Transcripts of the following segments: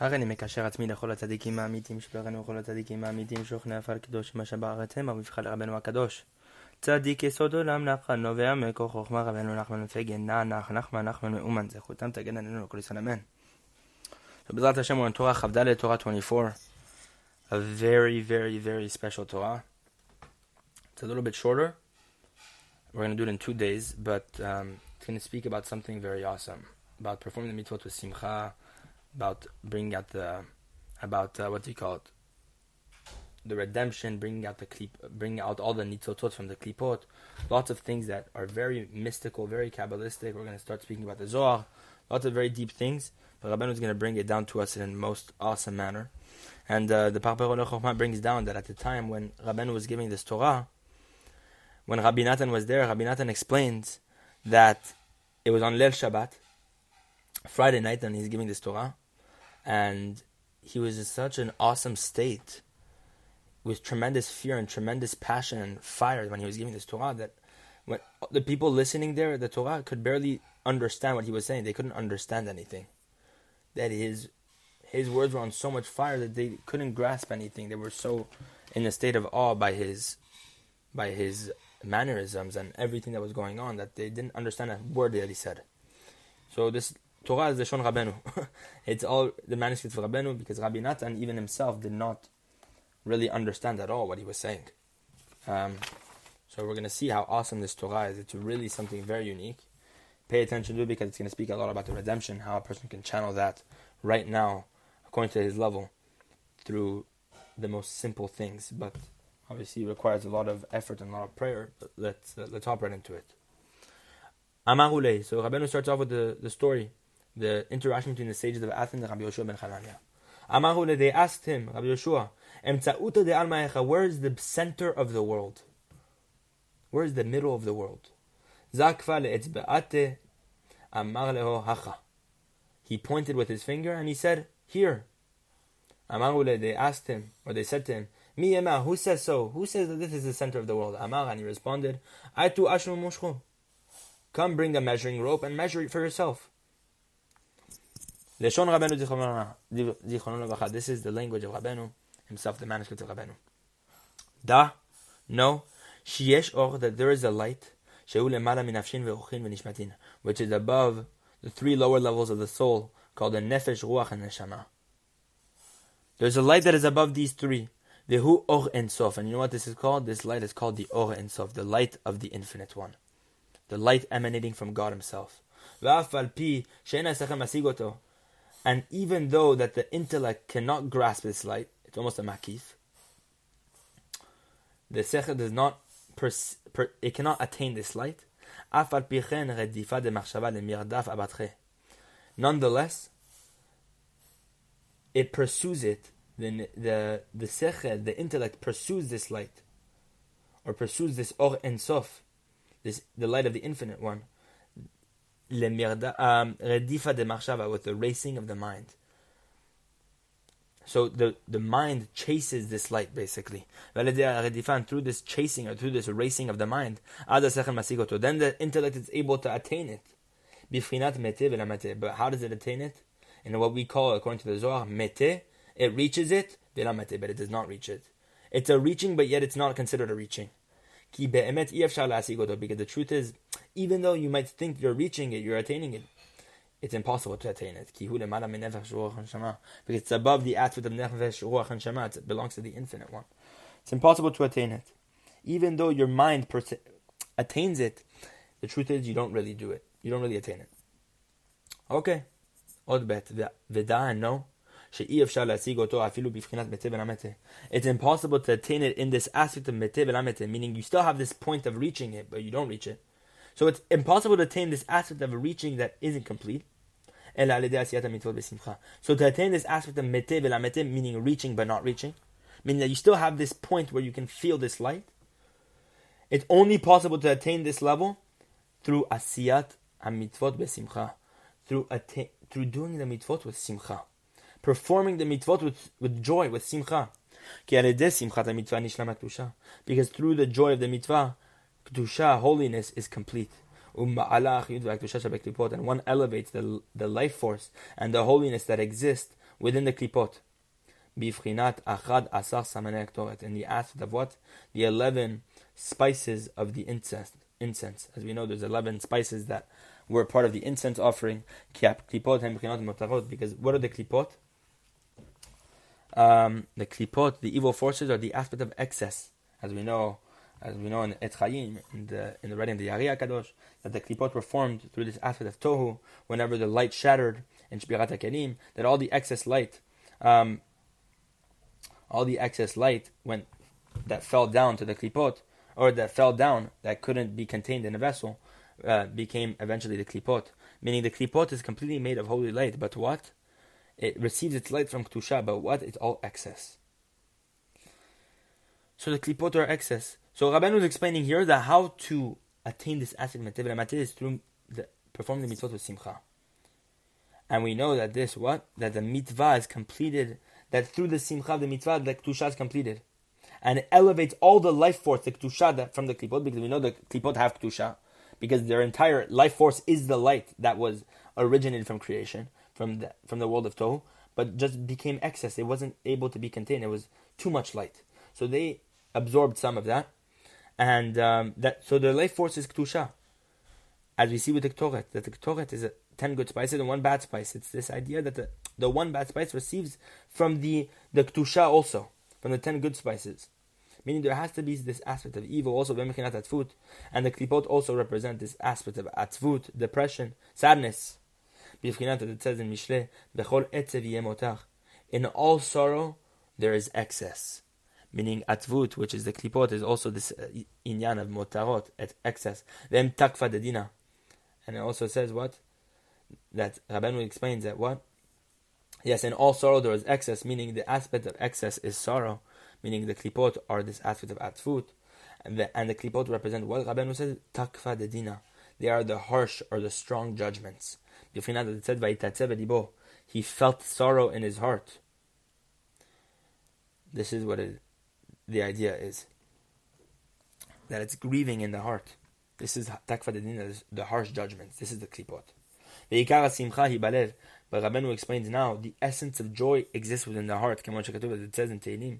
הריני מקשר עצמי לכל הצדיקים האמיתים שבראנו וכל הצדיקים האמיתים שוכני עפר קדוש מה שבארץ המה ובבחר לרבנו הקדוש. צדיק יסוד עולם נחמן נובע מכוח חוכמה רבנו נחמן מפגן נע נח נחמן נחמן מאומן זכותם תגן עלינו לכל ישראל אמן. בעזרת השם in Torah כ"ד Torah 24 a very very very special Torah. It's a little bit shorter. We're going to do it in two days, but um, it's going to speak about something very awesome about performing the mitzvot with simcha, about bringing out the about uh, what do you call it? The redemption bringing out the klip, bringing out all the nitzotot from the klipot lots of things that are very mystical very kabbalistic we're going to start speaking about the zohar. Lots of very deep things but Rabbeinu is going to bring it down to us in the most awesome manner. And uh, the Parparaot Chokhmah brings down that at the time when Rabbeinu was giving this Torah when Rabbi Natan was there Rabbi Natan explains that it was on Leil Shabbat Friday night and he's giving this Torah and he was in such an awesome state with tremendous fear and tremendous passion and fire when he was giving this Torah that when the people listening there the Torah could barely understand what he was saying. They couldn't understand anything. That his his words were on so much fire that they couldn't grasp anything. They were so in a state of awe by his by his mannerisms and everything that was going on that they didn't understand a word that he said. So this Torah is the Shon Rabbeinu. it's all the manuscript of Rabbeinu because Rabbi Natan even himself did not really understand at all what he was saying. Um, so we're going to see how awesome this Torah is. It's really something very unique. Pay attention to it because it's going to speak a lot about the redemption, how a person can channel that right now, according to his level, through the most simple things. But obviously, it requires a lot of effort and a lot of prayer. But let's uh, let's hop right into it. Amarule. So Rabbeinu starts off with the, the story the interaction between the sages of Athens and Rabbi Yoshua ben Hanania. Amahu they asked him, Rabbi Yoshua, Emtsa'uta de almaecha, where is the center of the world? Where is the middle of the world? Zakfa le'etzbe'ate amar hacha. He pointed with his finger and he said, here. Amahu they asked him, or they said to him, Mi ema, who says so? Who says that this is the center of the world? Amar, and he responded, Aitu ashru mushchu. Come bring a measuring rope and measure it for yourself. This is the language of Rabbeinu himself, the manuscript of Rabbeinu. Da, no, sheyesh or that there is a light, shehu lemala minafshin ve'ochin ve'nishmatin, which is above the three lower levels of the soul, called the nefesh, ruach, and neshama. There's a light that is above these three. The Vehu or ensof, and you know what this is called? This light is called the or ensof, the light of the infinite one, the light emanating from God Himself. And even though that the intellect cannot grasp this light, it's almost a makif. The sechel does not, pers- per- it cannot attain this light. Nonetheless, it pursues it. The the the sechel, the intellect pursues this light, or pursues this or ensof, this the light of the infinite one Euh, redifa de machshava, with the racing of the mind. So the, the mind chases this light basically. And through this chasing or through this racing of the mind, then the intellect is able to attain it. But how does it attain it? In what we call, according to the Zohar, mete, it reaches it, but it does not reach it. It's a reaching, but yet it's not considered a reaching. Because the truth is, even though you might think you're reaching it, you're attaining it, it's impossible to attain it. Because it's above the aspect of nefesh, ruach, and shema. It belongs to the infinite one. It's impossible to attain it. Even though your mind attains it, the truth is you don't really do it. You don't really attain it. Okay. Od bet. And no. It's impossible to attain it in this aspect of velamete, meaning you still have this point of reaching it, but you don't reach it. So it's impossible to attain this aspect of reaching that isn't complete. So to attain this aspect of mete velamete, meaning reaching but not reaching, meaning that you still have this point where you can feel this light, it's only possible to attain this level through asiyat mitzvot besimcha, through atta- through doing the mitvot with simcha performing the mitvot with, with joy, with simcha. Because through the joy of the mitzvah, kedusha, holiness, is complete. And one elevates the, the life force and the holiness that exists within the klipot. Achad asar And the aspect of what? The 11 spices of the incense. Incense. As we know, there's 11 spices that were part of the incense offering. Because what are the klipot? Um, the klipot, the evil forces, are the aspect of excess. As we know, as we know in Etz Chaim, in the, in the writing of the Ari Kadosh, that the klipot were formed through this aspect of tohu, whenever the light shattered in Shbirat HaKelim, that all the excess light, um, all the excess light went, that fell down to the klipot, or that fell down, that couldn't be contained in a vessel, uh, became eventually the klipot. Meaning the klipot is completely made of holy light, but what? It receives its light from Ktusha, but what? It's all excess. So the klipot are excess. So Rabban was explaining here that how to attain this aspect of Matir is through the, performing the mitzvot with simcha. And we know that this what? That the mitzvah is completed, that through the simcha the mitzvah, the ktusha is completed. And it elevates all the life force, the that, from the klipot, because we know the klipot have ktusha, because their entire life force is the light that was originated from creation, from the, from the world of Tohu, but just became excess. It wasn't able to be contained. It was too much light. So they absorbed some of that, and um, that so the life force is ktusha, as we see with the ktoret. That the ktoret is a, ten good spices and one bad spice. It's this idea that the, the one bad spice receives from the the ktusha also from the ten good spices. Meaning there has to be this aspect of evil also and the klipot also represent this aspect of atzvut, depression, sadness. B'mechinat it says in Mishle, In all sorrow there is excess meaning atvut, which is the klipot, is also this uh, inyan of motarot, at excess. Then takfa dedina. And it also says what? That Rabbanu explains that what? Yes, in all sorrow there is excess, meaning the aspect of excess is sorrow, meaning the klipot are this aspect of atvut. And the, and the klipot represent what Rabbanu says? Takfa dedina. They are the harsh or the strong judgments. He felt sorrow in his heart. This is what it the idea is that it's grieving in the heart. This is takva the harsh judgments. This is the klipot. But Rabbeinu explains now the essence of joy exists within the heart. It says in Tehillim,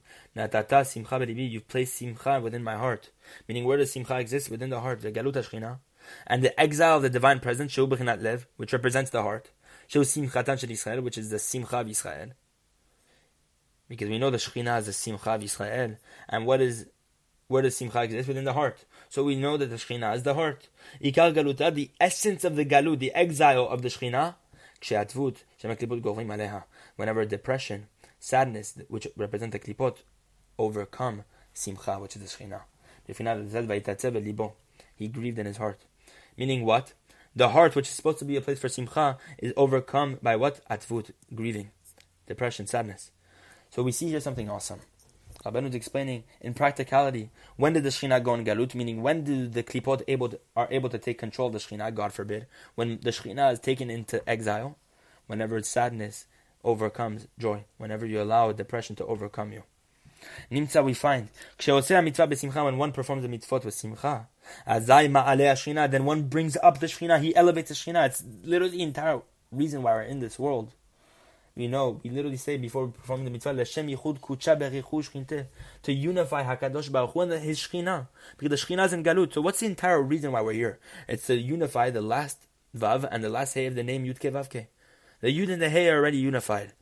You've placed simcha within my heart. Meaning, where does simcha exist? Within the heart. The galut shechina. And the exile of the divine presence, lev, which represents the heart. which is the simcha of Israel. Because we know the Shekhinah is the Simcha of Israel. And what is where does Simcha exist? Within the heart. So we know that the Shekhinah is the heart. Ikar Galuta, the essence of the Galut, the exile of the Shekhinah, whenever depression, sadness, which represent the klipot, overcome Simcha, which is the Shekhinah. He grieved in his heart. Meaning what? The heart, which is supposed to be a place for Simcha, is overcome by what? Atvut, grieving, depression, sadness. So we see here something awesome. Rabbeinu is explaining in practicality when did the Shekhinah go in Galut, meaning when do the Klipot able to, are able to take control of the Shekhinah, God forbid, when the Shekhinah is taken into exile, whenever sadness overcomes joy, whenever you allow depression to overcome you. Nimtza we find, when one performs the mitzvot with simcha, then one brings up the Shekhinah, he elevates the Shekhinah. It's literally the entire reason why we're in this world we know, we literally say before performing the mitzvah, L'Shem Yichud Kucha Berichu to unify Hakadosh Baruch Hu and His Shechina, because the Shechina is in Galut. So what's the entire reason why we're here? It's to unify the last Vav and the last Hey of the name Yudke Vavke. The Yud and the Hey are already unified.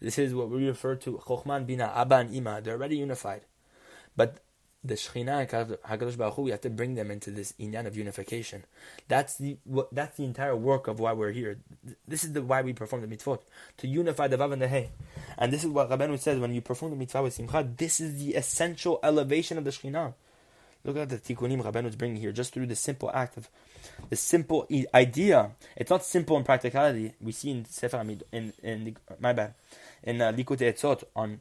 This is what we refer to Chochman Bina Abba and Ima. They're already unified, but the Shekhinah Hakadosh Baruch Hu, we have to bring them into this inyan of unification. That's the that's the entire work of why we're here. This is the why we perform the mitzvot to unify the vav and the hey. And this is what Rabbanu says when you perform the mitzvah with simcha. This is the essential elevation of the Shekhinah. Look at the tikkunim Rabbanu is bringing here, just through the simple act of the simple idea. It's not simple in practicality. We see in Sefer Amid, in in my bad in uh, Likutei Etzot on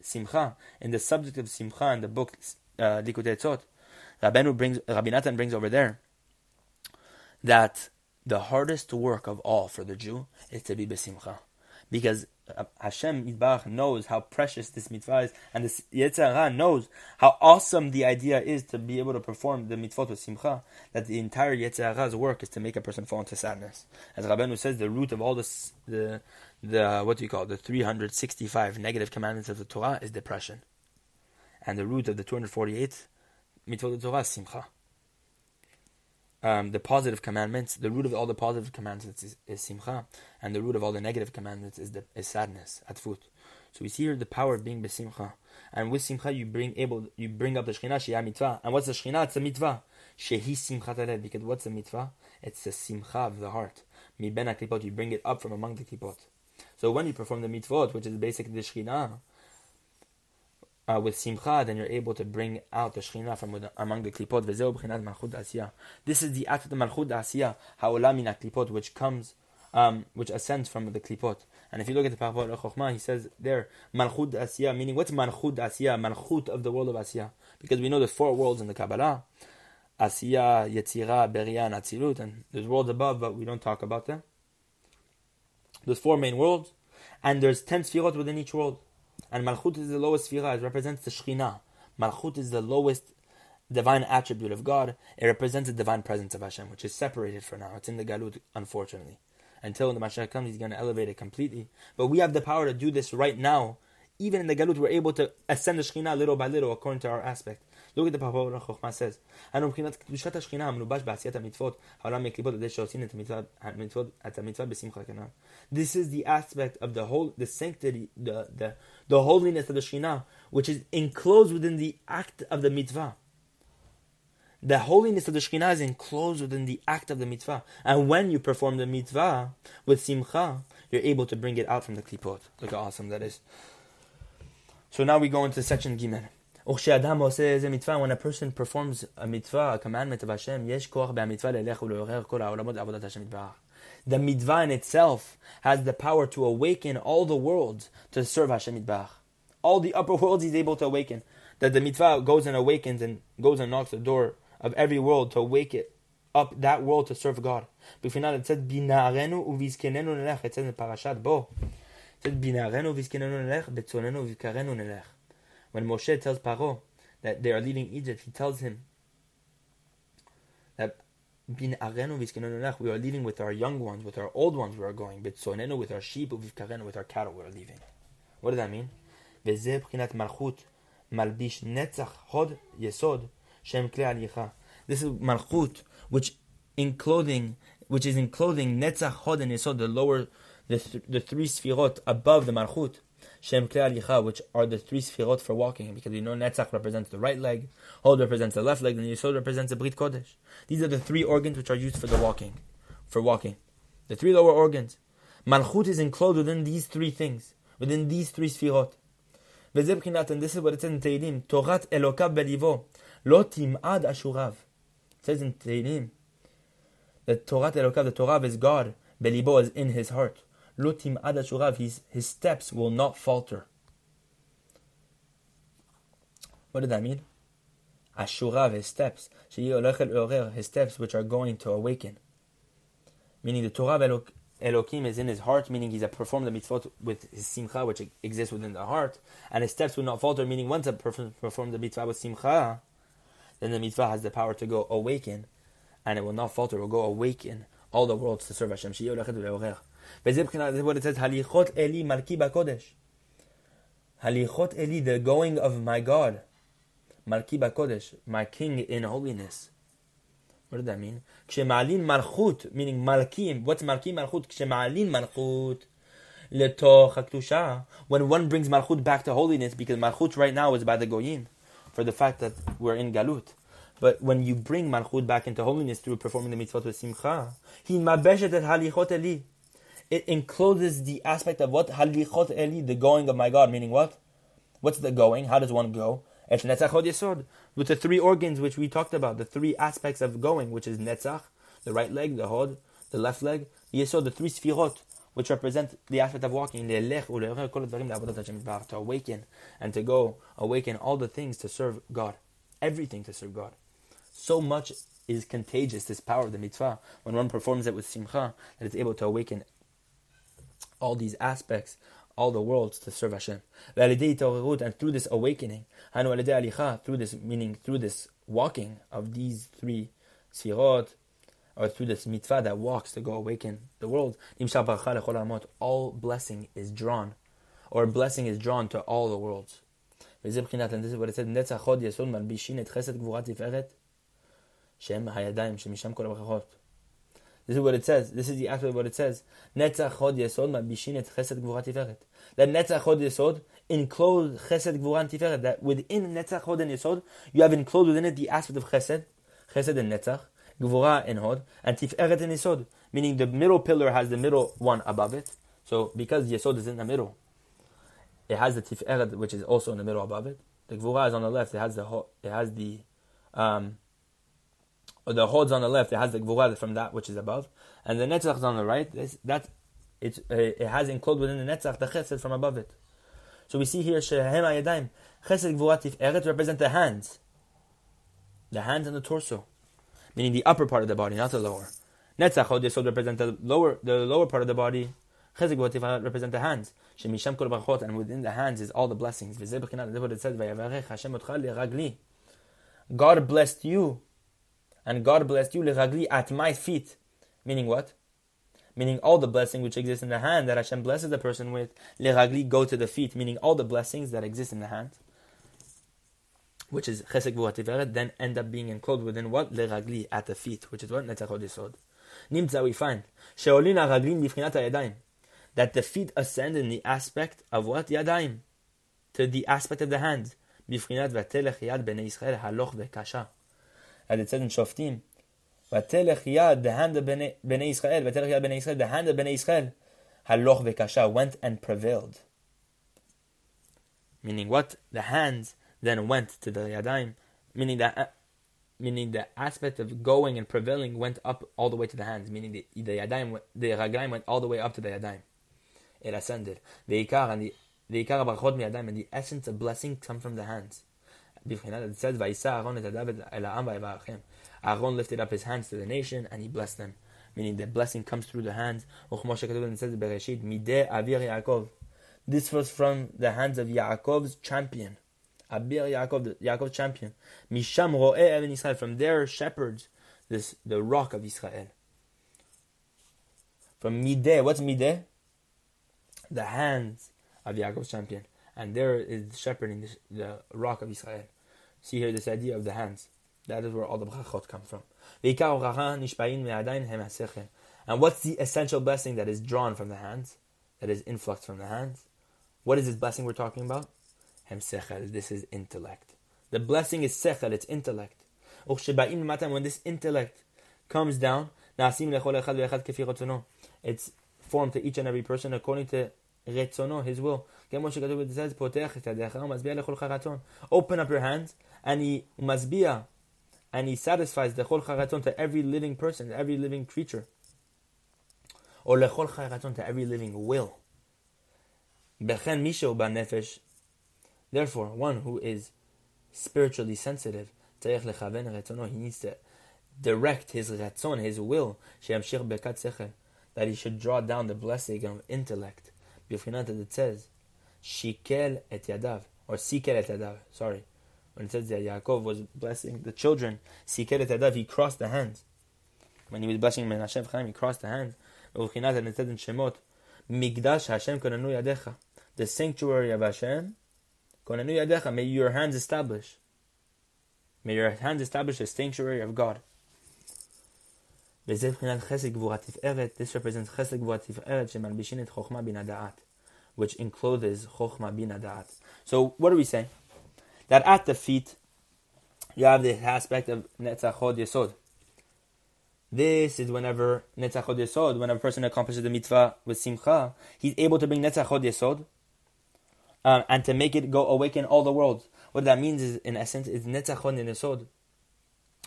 simcha in the subject of simcha in the book uh, Likutei Etzot, Rabbeinu brings, Rabbi Natan brings over there that the hardest work of all for the Jew is to be besimcha. because uh, Hashem Yitbarach knows how precious this mitzvah is, and this Yetzer Hara knows how awesome the idea is to be able to perform the mitzvot with simcha. That the entire Yetzer Hara's work is to make a person fall into sadness. As Rabbeinu says, the root of all this, the the what do you call it, the 365 negative commandments of the Torah is depression, and the root of the 248 mitzvot Torah is simcha um, the positive commandments, the root of all the positive commandments is, is, simcha, and the root of all the negative commandments is, the, is sadness. So we see here the power of being besimcha, and with simcha you bring able you bring up the shechina mitzvah, and what's the shechina? It's a mitzvah. Shehi simcha taled, because what's a mitzvah? It's the simcha of the heart. Mi ben you bring it up from among the klipot. So when you perform the mitzvot, which is basically the shechina, uh, with simcha, then you're able to bring out the shechina from among the klipot. This is the act of the malchut asiya, ha'olam min klipot, which comes, um, which ascends from the klipot. And if you look at the Parashat Chokhmah, he says there, malchut asiya, meaning what's malchut asiya, malchut of the world of asiya? Because we know there's four worlds in the Kabbalah, asiya, yetzira, beria, and atzilut, and there's worlds above, but we don't talk about them. There's four main worlds, and there's ten sfirot within each world. And Malchut is the lowest sfira, it represents the Shekhinah. Malchut is the lowest divine attribute of God. It represents the divine presence of Hashem, which is separated for now. It's in the Galut, unfortunately. Until the Mashiach comes, he's going to elevate it completely. But we have the power to do this right now. Even in the Galut, we're able to ascend the Shekhinah little by little according to our aspect. Look at the Papa Chokhmah says, אנו מבחינת קדושת השכינה המלובש בעשיית המצוות, העולם מקליפות על ידי שעושים את המצוות, את המצוות בשמחה כנ"ל. This is the aspect of the whole, the sanctity, the, the, the holiness of the Shekhinah, which is enclosed within the act of the mitzvah. The holiness of the Shekhinah is enclosed within the act of the mitzvah. And when you perform the mitzvah with simcha, you're able to bring it out from the klipot. Look how awesome that is. So now we go into section Gimel. When a person performs a mitzvah, a commandment of Hashem, The mitzvah in itself has the power to awaken all the worlds to serve Hashem. All the upper worlds he's able to awaken. That the mitzvah goes and awakens and goes and knocks the door of every world to wake it up that world to serve God. B'final it said binarenu. It says in Parashat Bo. It nelech betzonenu. When Moshe tells Paro that they are leaving Egypt, he tells him that bin arenu we are leaving with our young ones, with our old ones we are going, bitsonenu with our sheep, uvivkarenu with our cattle we are leaving. What does that mean? This is malchut, which in clothing, which is in clothing netzach hod and yesod, the lower, the, th- the three sfirot above the malchut. Shem Klei which are the three sfirot for walking, because you know Netzach represents the right leg, Hod represents the left leg, and Yisod represents the Brit Kodesh. These are the three organs which are used for the walking, for walking. The three lower organs. Malchut is enclosed within these three things, within these three sfirot. and this is what it says in Tehillim, Torat Elokav belivo, lo tim'ad ashurav. It says in Tehillim, that Torat Elokav, the Torah is God, belibo is in his heart. Lotim adashurav, his, his steps will not falter. What does that mean? Ashurav, his steps. His steps which are going to awaken. Meaning the Torah of Elokim is in his heart, meaning he's a performed the mitzvot with his simcha, which exists within the heart, and his steps will not falter, meaning once I perform the mitzvah with simcha, then the mitzvah has the power to go awaken, and it will not falter, it will go awaken all the worlds to serve Hashem וזה מבחינת, זה what it says, הליכות אלי מלכי בקודש. הליכות אלי, the going of my God. מלכי בקודש, my king in holiness. What does that mean? כשמעלין מלכות, meaning מלכים, what's מלכי מלכות? כשמעלין מלכות לתוך הקדושה. When one brings מלכות back to holiness, because מלכות right now is by the goyim, for the fact that we're in galut. But when you bring malchut back into holiness through performing the mitzvot with simcha, he mabeshet et halichot eli it encloses the aspect of what halichot eli, the going of my God, meaning what? What's the going? How does one go? With the three organs which we talked about, the three aspects of going, which is netzach, the right leg, the hod, the left leg, yesod, the three sfirot, which represent the aspect of walking, to awaken and to go awaken all the things to serve God, everything to serve God. So much is contagious, this power of the mitzvah, when one performs it with simcha, that it's able to awaken all these aspects, all the worlds to serve Hashem. And through this awakening, through this meaning, through this walking of these three sirot, or through this mitzvah that walks to go awaken the world, all blessing is drawn, or blessing is drawn to all the worlds. And this is what it said, this is what it says. This is the actual what it says. Netzach Chod Yesod Mabishin et Chesed Gvurat Tiferet. That Netzach Chod Yesod enclosed Chesed Gvurat Tiferet. That within Netzach Chod and Yesod, you have enclosed within it the aspect of Chesed, Chesed and Netzach, Gvura and Hod, and Tiferet and Yesod. Meaning the middle pillar has the middle one above it. So because Yesod is in the middle, it has the Tiferet which is also in the middle above it. The Gvura is on the left. It has the it has the um, or the hod's on the left, it has the gvura from that which is above, and the netzach is on the right. This, that it, uh, it has enclosed within the netzach the chesed from above it. So we see here shehem ayadayim chesed gvura tiferet represent the hands, the hands and the torso, meaning the upper part of the body, not the lower. Netzach hod yesod represent the lower the lower part of the body. Chesed gvura tiferet represent the hands. Shemisham kol brachot, and within the hands is all the blessings. V'zeh. That's what it ragli. God blessed you and God blessed you liragli at my feet. Meaning what? Meaning all the blessing which exists in the hand that Hashem blesses the person with, liragli go to the feet. Meaning all the blessings that exist in the hand, which is chesed v'ativeret, then end up being enclosed within what? Liragli at the feet, which is what? Netzachot yisod. Nimtza we find sheolin araglim b'fchinat yadayim that the feet ascend in the aspect of what? Yadayim. To the aspect of the hand. B'fchinat v'telech yad b'nei Yisrael haloch v'kasha as it says in Shoftim, Vatelech the hand of Bnei Israel, Vatelech yad Bnei Israel, the hand of Bnei Israel, haloch vekasha, went and prevailed. Meaning what? The hands then went to the yadayim, meaning that meaning the aspect of going and prevailing went up all the way to the hands, meaning the, the yadayim, the raglayim went all the way up to the yadayim. It ascended. The ikar and the the ikar brachot miyadayim and the essence of blessing come from the hands. It says, Aaron lifted up his hands to the nation and he blessed them. Meaning the blessing comes through the hands. This was from the hands of Yaakov's champion. Abir Yaakov, Yaakov's champion. Misham ro'eh even Israel. From there, shepherds, this, the rock of Israel. From Mideh, what's Mideh? The hands of Yaakov's champion and there is shepherding the, the rock of Israel. See here this idea of the hands. That is where all the brachot come from. And what's the essential blessing that is drawn from the hands? That is influx from the hands? What is this blessing we're talking about? This is intellect. The blessing is sechel, it's intellect. When this intellect comes down, it's formed to each and every person according to his will. Open up your hands and he umazbiyah, and he satisfies the chol charaton to every living person, every living creature, or lechol charaton to every living will. Bechen misho banefesh. Therefore, one who is spiritually sensitive, he needs to direct his ratzon, his will, that he should draw down the blessing of intellect. Bifrinat it says, shikel et yadav, or sikel et yadav, sorry, when it says that Yaakov was blessing the children, he crossed the hands. When he was blessing Menashe v'Efraim, he crossed the hands. And it said in Shemot, the sanctuary of Hashem, may your hands establish. May your hands establish the sanctuary of God. This represents Chesed Gvurat Bin Ada'at, which encloses Chochma Bin Ada'at. So what do we say? That at the feet, you have the aspect of netzachod yesod. This is whenever netzachod yesod, when a person accomplishes the mitzvah with simcha, he's able to bring netzachod yesod, um, and to make it go awaken all the world. What that means is, in essence, is netzachod yesod.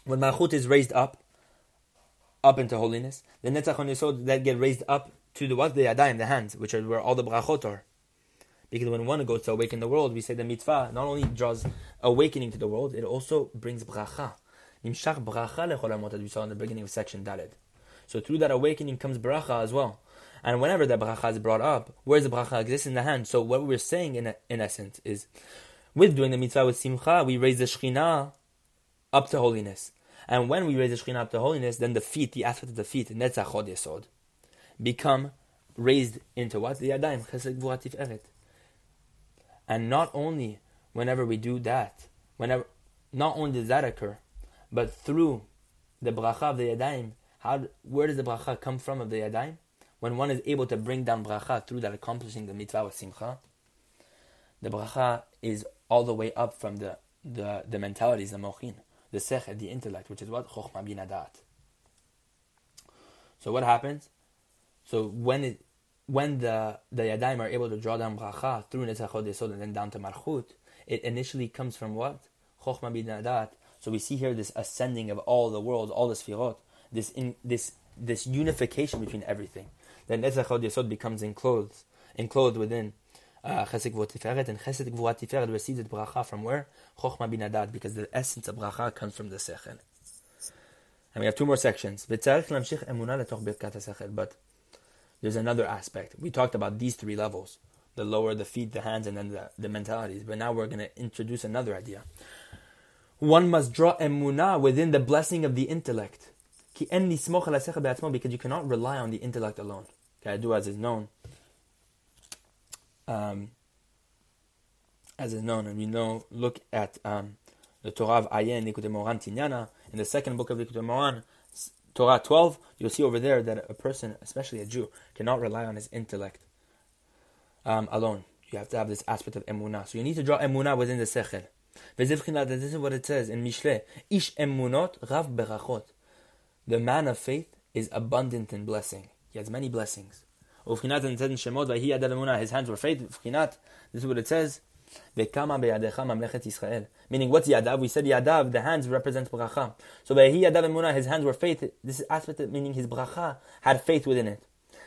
When malchut is raised up, up into holiness. The netzach on yesod that get raised up to the what the yadayim, the hands, which are where all the brachot are. Because when one goes to awaken the world, we say the mitzvah not only draws awakening to the world, it also brings bracha. Nimshach bracha lecholamot, as we saw in the beginning of section Daled. So through that awakening comes bracha as well. And whenever the bracha is brought up, where's the bracha exists in the hand? So what we're saying in, in essence is, with doing the mitzvah with simcha, we raise the shechina up to holiness. And when we raise the shechina up to holiness, then the feet, the aspect of the feet, netzach hod yesod, become raised into what? The yadayim, chesed gvurat eret. And not only whenever we do that, whenever, not only does that occur, but through the bracha of the yadayim, how, where does the bracha come from of the yadayim? When one is able to bring down bracha through that accomplishing the mitzvah with simcha, the bracha is all the way up from the, the, the mentalities, the mochin, the sechel, the intellect, which is what? Chokhmah bin So what happens? So when it when the the yadayim are able to draw down bracha through netzachot yesod and then down to malchut, it initially comes from what? Chokhmah bin So we see here this ascending of all the worlds, all the sfirot, this in, this this unification between everything. Then netzachot yesod becomes enclosed, enclosed within uh, chesed uh, tiferet, and chesed tiferet receives its bracha from where? Chokhmah bin because the essence of bracha comes from the sechel. And we have two more sections. But there's another aspect. We talked about these three levels the lower, the feet, the hands, and then the, the mentalities. But now we're going to introduce another idea. One must draw emunah within the blessing of the intellect. Because you cannot rely on the intellect alone. Do as is known. Um, as is known, and we know, look at um, the Torah of Ayin, Likutei Tinyana, in the second book of Likutei Moharan, Torah 12, you'll see over there that a person, especially a Jew, cannot rely on his intellect um, alone. You have to have this aspect of emunah. So you need to draw emunah within the sechel. This is what it says in Mishle. Ish emunot rav berachot. The man of faith is abundant in blessing. He has many blessings. His hands were faith. This is what it says. Meaning, what's yadav? We said yadav, the hands represent bracha. So by yadav emuna, his hands were faith. This is aspect, meaning his bracha had faith within it.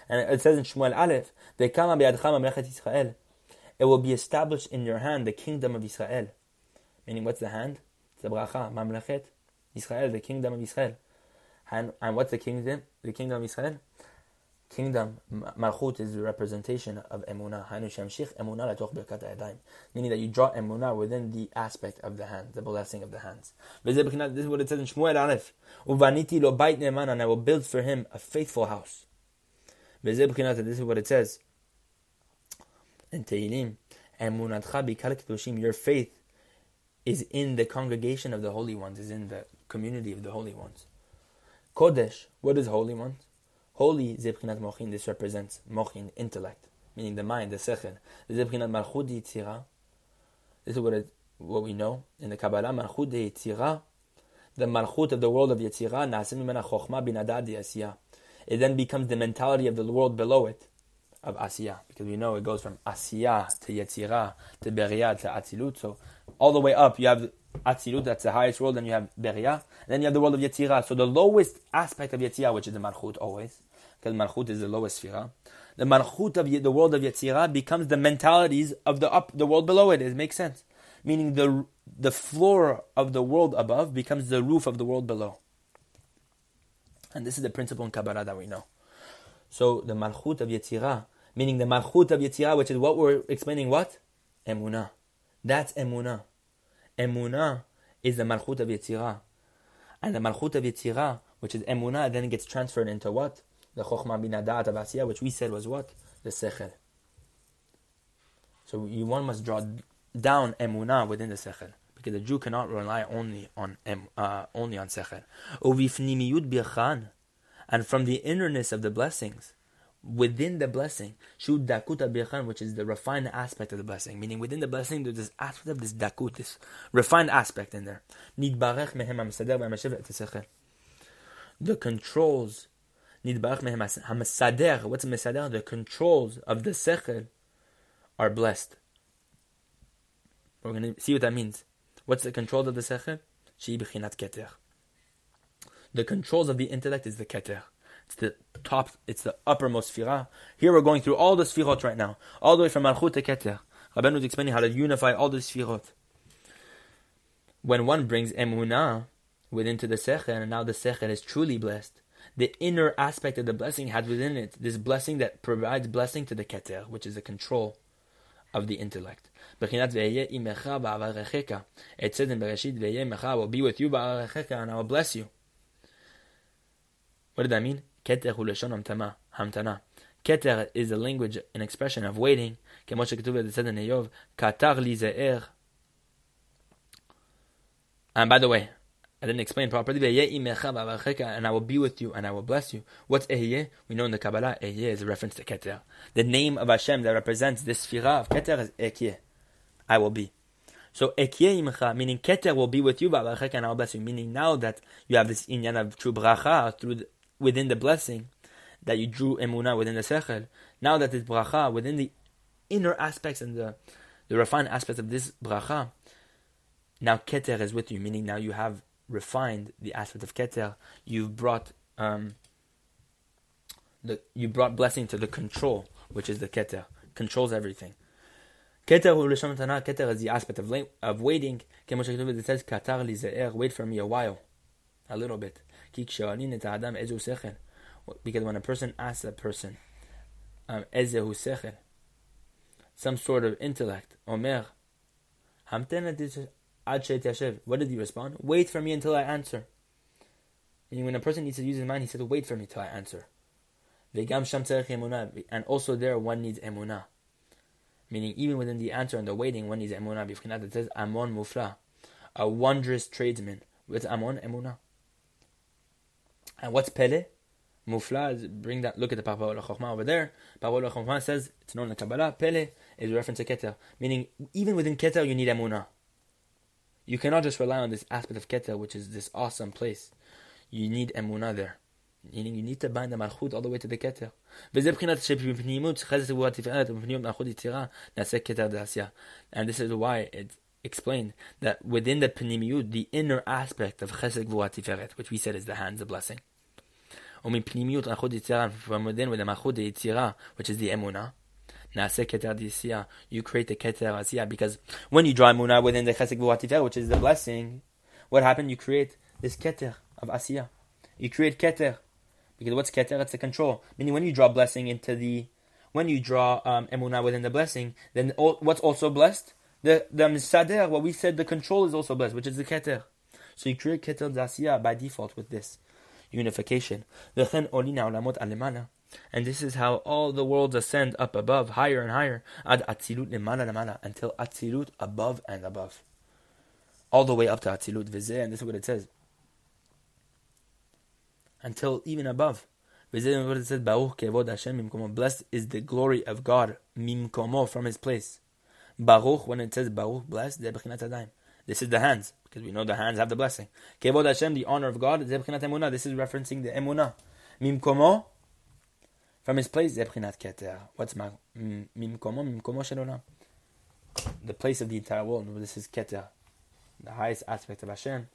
And it says in Shmuel Aleph, Vekama beyadecha mamlechet Yisrael. It will be established in your hand, the kingdom of Israel. Meaning, what's the hand? It's the bracha, mamlechet Israel, the kingdom of Israel. And, and what's the kingdom? The kingdom of Israel? Kingdom, Malchut is the representation of Emunah. Meaning that you draw Emunah within the aspect of the hand, the blessing of the hands. This is what it says in Shmuel Aleph. Uvaniti lo bait and I will build for him a faithful house. This is what it says in Tehillim. Your faith is in the congregation of the holy ones, is in the community of the holy ones. Kodesh, what is holy ones? Holy Zebchinat Mochin, this represents Mochin, intellect, meaning the mind, the Sechel. Zebchinat Malchut Yitzira, this is what, it, what we know in the Kabbalah, Malchut Yitzira, the Malchut of the world of Yitzira, Nasim Mimena Chochma Bin Adad. It then becomes the mentality of the world below it, of Asiyah, because we know it goes from Asiyah to Yetzirah to Beria to Atzilut. So all the way up, you have Atzilut, that's the highest world, then you have Beria, and then you have the world of Yetzirah. So the lowest aspect of Yetzirah, which is the Malchut always, Malchut is the lowest sphere. The Malchut of the world of Yetzirah becomes the mentalities of the up, the world below it. It makes sense. Meaning the the floor of the world above becomes the roof of the world below. And this is the principle in Kabbalah that we know. So the Malchut of Yetzirah, meaning the Malchut of Yetzirah, which is what we're explaining, what? Emunah. That's Emunah. Emunah is the Malchut of Yetzirah. And the Malchut of Yetzirah, which is Emunah, then gets transferred into what? The Chokhmah bin Adat which we said was what? The Sechel. So you, one must draw down Emunah within the Sechel. Because the Jew cannot rely only on uh, only on Sechel. And from the innerness of the blessings, within the blessing, Shud Dakuta Birchan, which is the refined aspect of the blessing. Meaning within the blessing, there's this aspect of this Dakut, this refined aspect in there. The controls Hamasader, what's a Mesader? The controls of the Sechel are blessed. We're going to see what that means. What's the control of the Sechel? Keter. The controls of the intellect is the Keter. It's the top, it's the uppermost Sfirah. Here we're going through all the Sfirot right now, all the way from Malchut to Keter. Rabbeinu is explaining how to unify all the Sfirot. When one brings Emunah within to the Sechel, and now the Sechel is truly blessed, the inner aspect of the blessing has within it this blessing that provides blessing to the keter, which is the control of the intellect. It says in Bereshit, I will be with you, and I will bless you. What did that mean? Keter hamtana. Keter is a language, an expression of waiting. כמו שכתוב את זה in איוב, קטר לי זהר. And by the way, I didn't explain properly. And I will be with you and I will bless you. What's Ehyeh? We know in the Kabbalah, Ehyeh is a reference to Keter. The name of Hashem that represents this Sfirah of Keter is Ekyeh. I will be. So Ekyeh imcha, meaning Keter will be with you, and I will bless you. Meaning now that you have this inyan of true bracha through the, within the blessing, that you drew emunah within the sechel. Now that this bracha within the inner aspects and the the refined aspects of this bracha, now Keter is with you, meaning now you have refined the aspect of Keter. You've brought um, the you brought blessing to the control, which is the Keter, controls everything. Keter Keter is the aspect of of waiting. It says Katar li wait for me a while, a little bit. Because when a person asks a person, um, some sort of intellect, Omer, what did he respond? Wait for me until I answer. And when a person needs to use his mind, he said, wait for me till I answer. And also there one needs emunah. Meaning even within the answer and the waiting, one needs emunah. It says amon mufla, a wondrous tradesman. With amon emunah. And what's pele? Mufla, bring that, look at the Papa Chokhmah over there. Papa Chokhmah says, it's known in the Kabbalah, Pele is a reference to Keter. Meaning, even within Keter, you need Emunah. You cannot just rely on this aspect of Keter, which is this awesome place. You need Emunah there. Meaning you need to bind the Malchut all the way to the Keter. And this is why it's explained that within the Pnimiyut, the inner aspect of Chesed Vuatiferet, which we said is the hands of blessing. From within with the Malchut de which is the Emunah, Keter Disia. You create the Keter Asiya because when you draw Munah within the Chesed V'Atifer, which is the blessing, what happened? You create this Keter of Asiya. You create Keter. Because what's Keter? It's the control. Meaning when you draw blessing into the, when you draw um, Emunah within the blessing, then all, what's also blessed? The, the Misader, what we said, the control is also blessed, which is the Keter. So you create Keter Dasiya by default with this unification. Olina Olamot Alemana. And this is how all the worlds ascend up above, higher and higher, ad atzilut lemana, until atzilut above and above. All the way up to atzilut vizeh, and this is what it says. Until even above. Vizeh what it says, Baruch kevod Hashem mimkomo. Blessed is the glory of God, mimkomo, from his place. Baruch, when it says Baruch, blessed, this is the hands, because we know the hands have the blessing. Kevod Hashem, the honor of God, This is referencing the emunah. Mimkomo, place, Zebchinat Keter. What's my Mimkomo? Mimkomo Shalonam. The place of the entire world. This is Keter, the highest aspect of Hashem.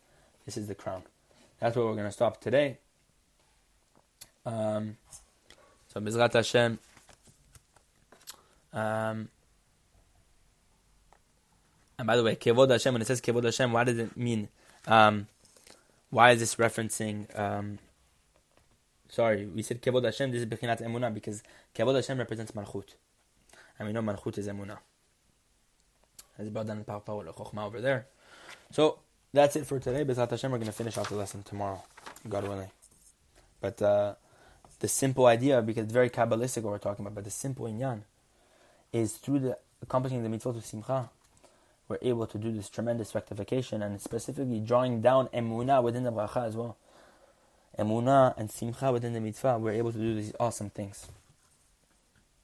This is the crown. That's where we're going to stop today. Um, so, Bezrat Hashem. Um, and by the way, Kevod Hashem, when it says Kevod Hashem, why does it mean? Um, why is this referencing? Sorry, we said Kevod Hashem, this is Bechinat Emunah, because Kevod Hashem represents Malchut. And we know Malchut is Emunah. As brought down in the Chokhmah over there. So, that's it for today. Bezat Hashem, we're going to finish off the lesson tomorrow, God willing. But uh, the simple idea, because it's very Kabbalistic what we're talking about, but the simple inyan is through the accomplishing the mitzvot of Simcha, we're able to do this tremendous rectification and specifically drawing down emunah within the bracha as well. Emunah and simcha within the mitzvah, we're able to do these awesome things.